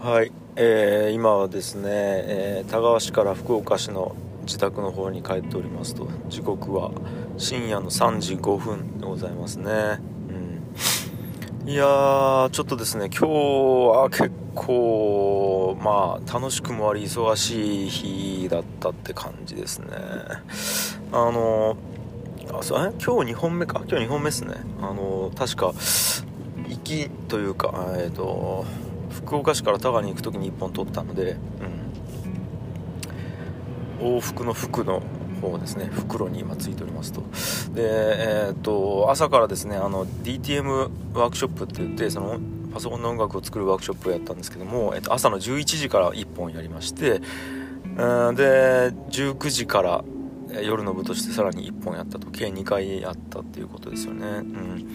はい、えー今はですね、えー田川市から福岡市の自宅の方に帰っておりますと。時刻は深夜の3時5分でございますね、うん、いやーちょっとですね今日は結構まあ楽しくもあり忙しい日だったって感じですね。あのあそう今日2本目か。今日2本目ですね。あの確か行きというかえっ、と福岡市から田川に行く時に1本取ったので、うん、往復の服の方ですね。袋に今ついておりますと。でえっ、と朝からですねあの DTM ワークショップって言ってそのパソコンの音楽を作るワークショップをやったんですけども、えっと朝の11時から1本やりましてうんで19時から夜の部としてさらに1本やったと。計2回やったっていうことですよね。うん。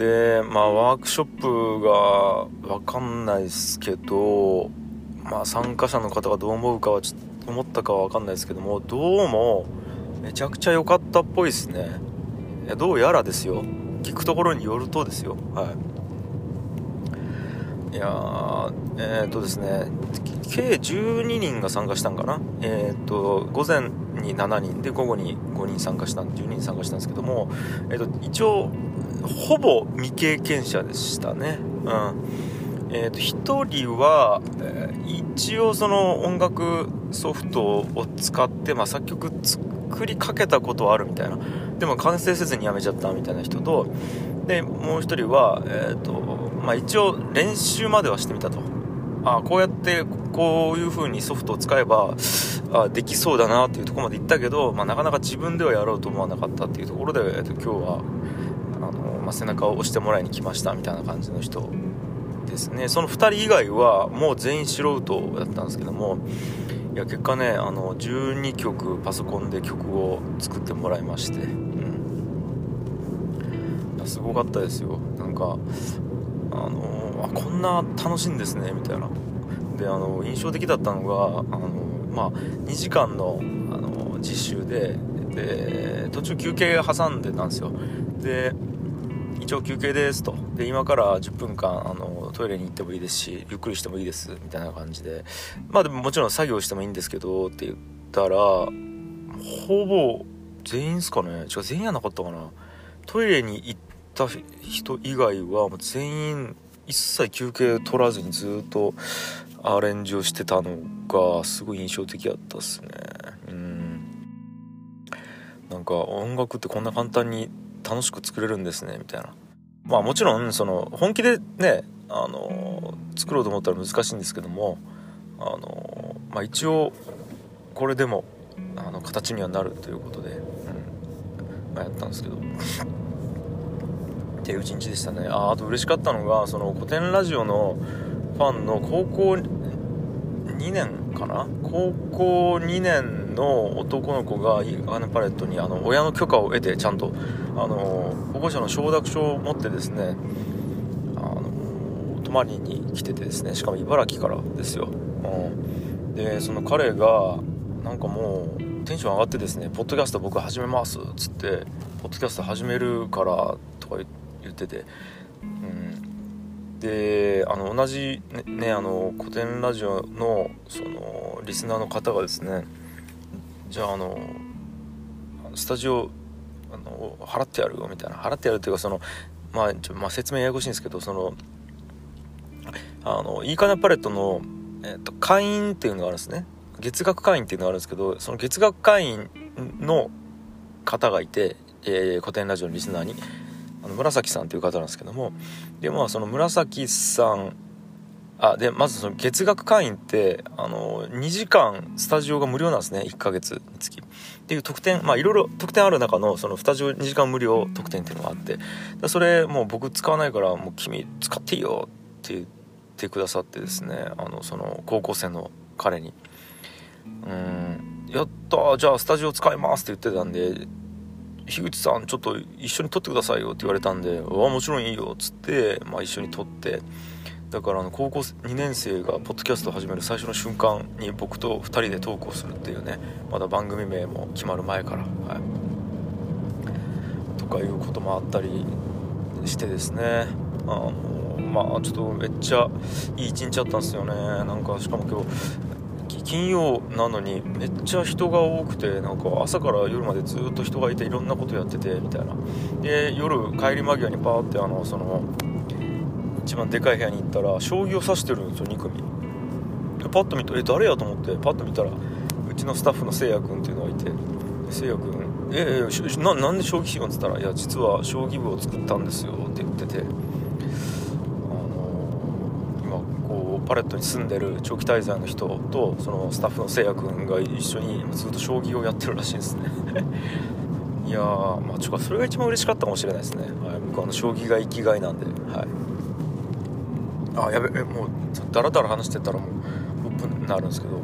でまあワークショップが分かんないですけどまあ参加者の方がどう思うかはちょっと思ったかは分かんないですけどもどうもめちゃくちゃ良かったっぽいですね。どうやらですよ。聞くところによるとですよ。はい。いやーえー、っとですね計12人が参加したんかな。えー、っと午前に7人で午後に5人参加したんで12人参加したんですけども、えー、っと一応ほぼ未経験者でしたね。うん。えー、と1人は、えー一応その音楽ソフトを使って、まあ、作曲作りかけたことはあるみたいな。でも完成せずにやめちゃったみたいな人とでもう1人は、えーとまあ、一応練習まではしてみたと。あこうやってこういう風にソフトを使えばあできそうだなっていうところまで行ったけど、まあ、なかなか自分ではやろうと思わなかったっていうところで、えーと今日は、まあ、背中を押してもらいに来ましたみたいな感じの人ですね。その2人以外はもう全員素人だったんですけどもいや結果ねあの12曲パソコンで曲を作ってもらいまして、うん、すごかったですよ。なんかあのあこんな楽しいんですねみたいな。であの印象的だったのがあの、まあ、2時間のあの実習でで途中休憩挟んでたんですよ。で一応休憩ですと。で今から10分間あのトイレに行ってもいいですしゆっくりしてもいいですみたいな感じで。まあでももちろん作業してもいいんですけどって言ったらほぼ全員ですかね。違う全員はなかったかな。トイレに行った人以外はもう全員一切休憩取らずにずっとアレンジをしてたのがすごい印象的だったっすね。うん。なんか音楽ってこんな簡単に楽しく作れるんですねみたいな。まあもちろんその本気でねあの作ろうと思ったら難しいんですけどもあの、まあ、一応これでもあの形にはなるということで、うん。まあ、やったんですけど。っていう一日でしたね。ああと嬉しかったのがその古典ラジオのファンの高校2年かな？高校2年の男の子がイガーネパレットにあの親の許可を得てちゃんとあの保護者の承諾書を持ってですねあの泊まりに来ててですねしかも茨城からですよ、うん、でその彼がなんかもうテンション上がってですね「ポッドキャスト僕始めます」っつって「ポッドキャスト始めるから」とか言っててうん。であの同じねねあの古典ラジオのそのリスナーの方がですねじゃああのスタジオあの払ってやるよみたいな。払ってやるっていうかそのまあちょ、まあ、説明ややこしいんですけどそのあのいいかなパレットの、えっと会員っていうのがあるんですね。月額会員っていうのがあるんですけどその月額会員の方がいて、えー古典ラジオのリスナーに。あの紫さんという方なんですけども。でまあその紫さんあでまずその月額会員ってあの2時間スタジオが無料なんですね。1ヶ月につき。っていう特典まあいろいろ特典ある中のそのスタジオ2時間無料特典っていうのがあって。それもう僕使わないからもう君使っていいよって言ってくださってですね。あのその高校生の彼に。うんやったじゃあスタジオ使いますって言ってたんで樋口さんちょっと一緒に撮ってくださいよって言われたんで「うわもちろんいいよ」っつって、まあ、一緒に撮って。だからあの高校2年生がポッドキャストを始める最初の瞬間に僕と2人でトークをするっていうねまだ番組名も決まる前から、はい、とかいうこともあったりしてですね。あのまあちょっとめっちゃいい一日あったんですよね。なんかしかも今日金曜なのにめっちゃ人が多くてなんか朝から夜までずっと人がいていろんなことやっててみたいな。で夜帰り間際にパーってあのその一番でかい部屋に行ったら将棋を指してるんですよ2組。パッと見たえ誰やと思ってパッと見たらうちのスタッフのせいや君っていうのがいて。せいや君ええななんで将棋しようっつったら「いや実は将棋部を作ったんですよ」って言ってて。あの今こうパレットに住んでる長期滞在の人とそのスタッフのせいや君が一緒にずっと将棋をやってるらしいですね。いやーまあちょっとそれが一番嬉しかったかもしれないですね、はい、僕あの将棋が生きがいなんで。はい。あやべえもうダラダラ話してたらもう6分になるんですけど。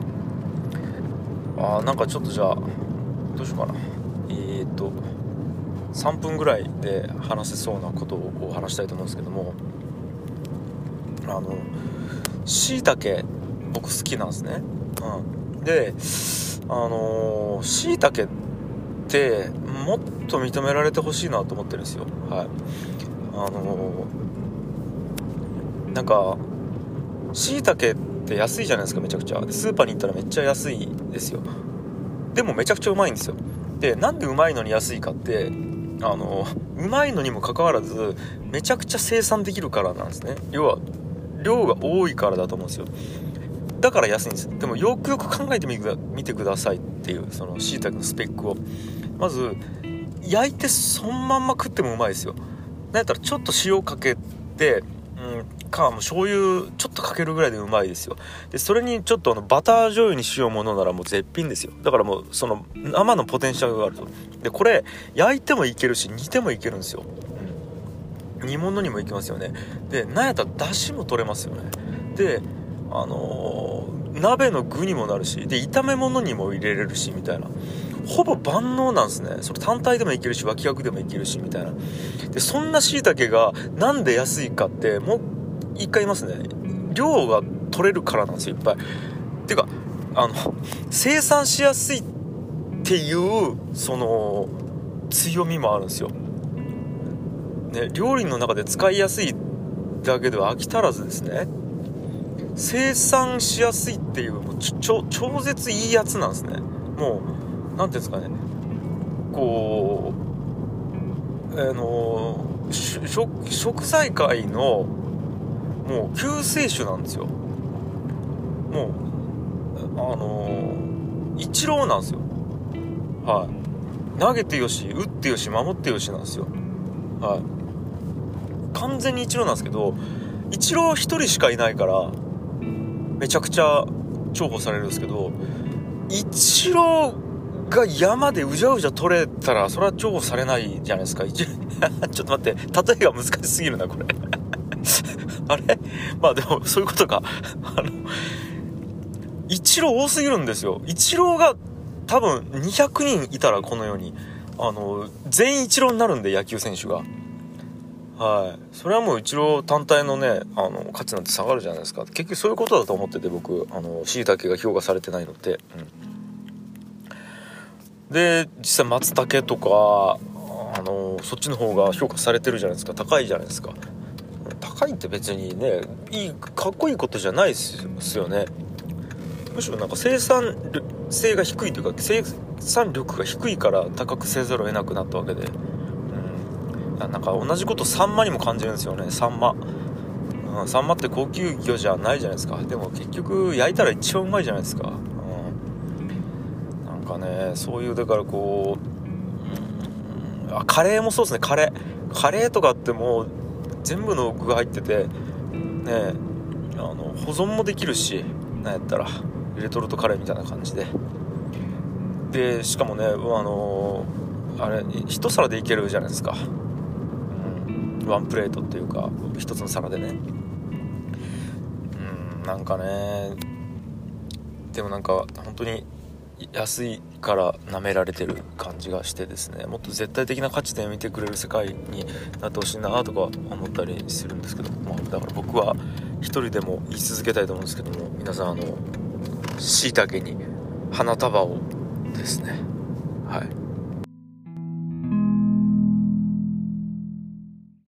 あなんかちょっとじゃあどうしようかな。えー、っと3分ぐらいで話せそうなことを話したいと思うんですけども。あのしいたけ僕好きなんですね、うん、であのしいたけってもっと認められてほしいなと思ってるんですよ。はい。あのなんかしいたけって安いじゃないですかめちゃくちゃ。スーパーに行ったらめっちゃ安いですよ。でもめちゃくちゃうまいんですよ。でなんでうまいのに安いかってあのうまいのにもかかわらずめちゃくちゃ生産できるからなんですね。要は量が多いからだと思うんですよ。だから安いんですでもよくよく考えてみてくださいっていうそのしいたけのスペックを。まず焼いてそのまんま食ってもうまいですよ。なんやったらちょっと塩かけてうんかもう醤油ちょっとかけるぐらいでうまいですよ。でそれにちょっとあのバター醤油にしようものならもう絶品ですよ。だからもうその生のポテンシャルがあると。でこれ焼いてもいけるし煮てもいけるんですよ、うん、煮物にもいけますよね。でなんやったらだしも取れますよね。であのー、鍋の具にもなるしで炒め物にも入れれるしみたいな。ほぼ万能なんですね。それ単体でもいけるし脇役でもいけるしみたいな。でそんなしいたけがなんで安いかってもう一回言いますね。量が取れるからなんですよいっぱい。っていうかあの生産しやすいっていうその強みもあるんですよ、ね、料理の中で使いやすいだけでは飽き足らずですね。生産しやすいっていうもう超絶いいやつなんですね。もう何ていうんですかね。こうあの食材界のもう救世主なんですよ。もうあの一郎なんですよ。はい。投げてよし打ってよし守ってよしなんですよ。はい。完全に一郎なんですけど一郎1人しかいないからめちゃくちゃ重宝されるんですけど一郎が山でうじゃうじゃ取れたら、それは重宝されないじゃないですか。ちょっと待って、例えが難しすぎるな、これ。あれ？まあでも、そういうことか。あの、一郎多すぎるんですよ。一郎が多分200人いたら、この世に。あの、全員一郎になるんで、野球選手が。はい。それはもう一郎単体のね、あの、価値なんて下がるじゃないですか。結局そういうことだと思ってて、僕、あの、椎茸が評価されてないのって。うん。で実際松茸とかあのそっちの方が評価されてるじゃないですか高いじゃないですか高いって別にねいいかっこいいことじゃないですよね。むしろなんか生産性が低いというか生産力が低いから高くせざるを得なくなったわけで。うん。なんか同じことサンマにも感じるんですよね。サンマ。うん、サンマって高級魚じゃないじゃないですか。でも結局焼いたら一番うまいじゃないですか。うん、なんかねそういうだからこう、うん、あカレーもそうですね。カレー。カレーとかってもう全部の具が入っててねあの保存もできるしなんやったらレトルトカレーみたいな感じで。でしかもねあのあれ一皿でいけるじゃないですか、うん、ワンプレートっていうか一つの皿でね。うんなんかねでもなんか本当に安いから舐められてる感じがしてですねもっと絶対的な価値で見てくれる世界になってほしいなとか思ったりするんですけど、まあ、だから僕は1人でも言い続けたいと思うんですけども皆さんあのしいたけに花束をですねはい。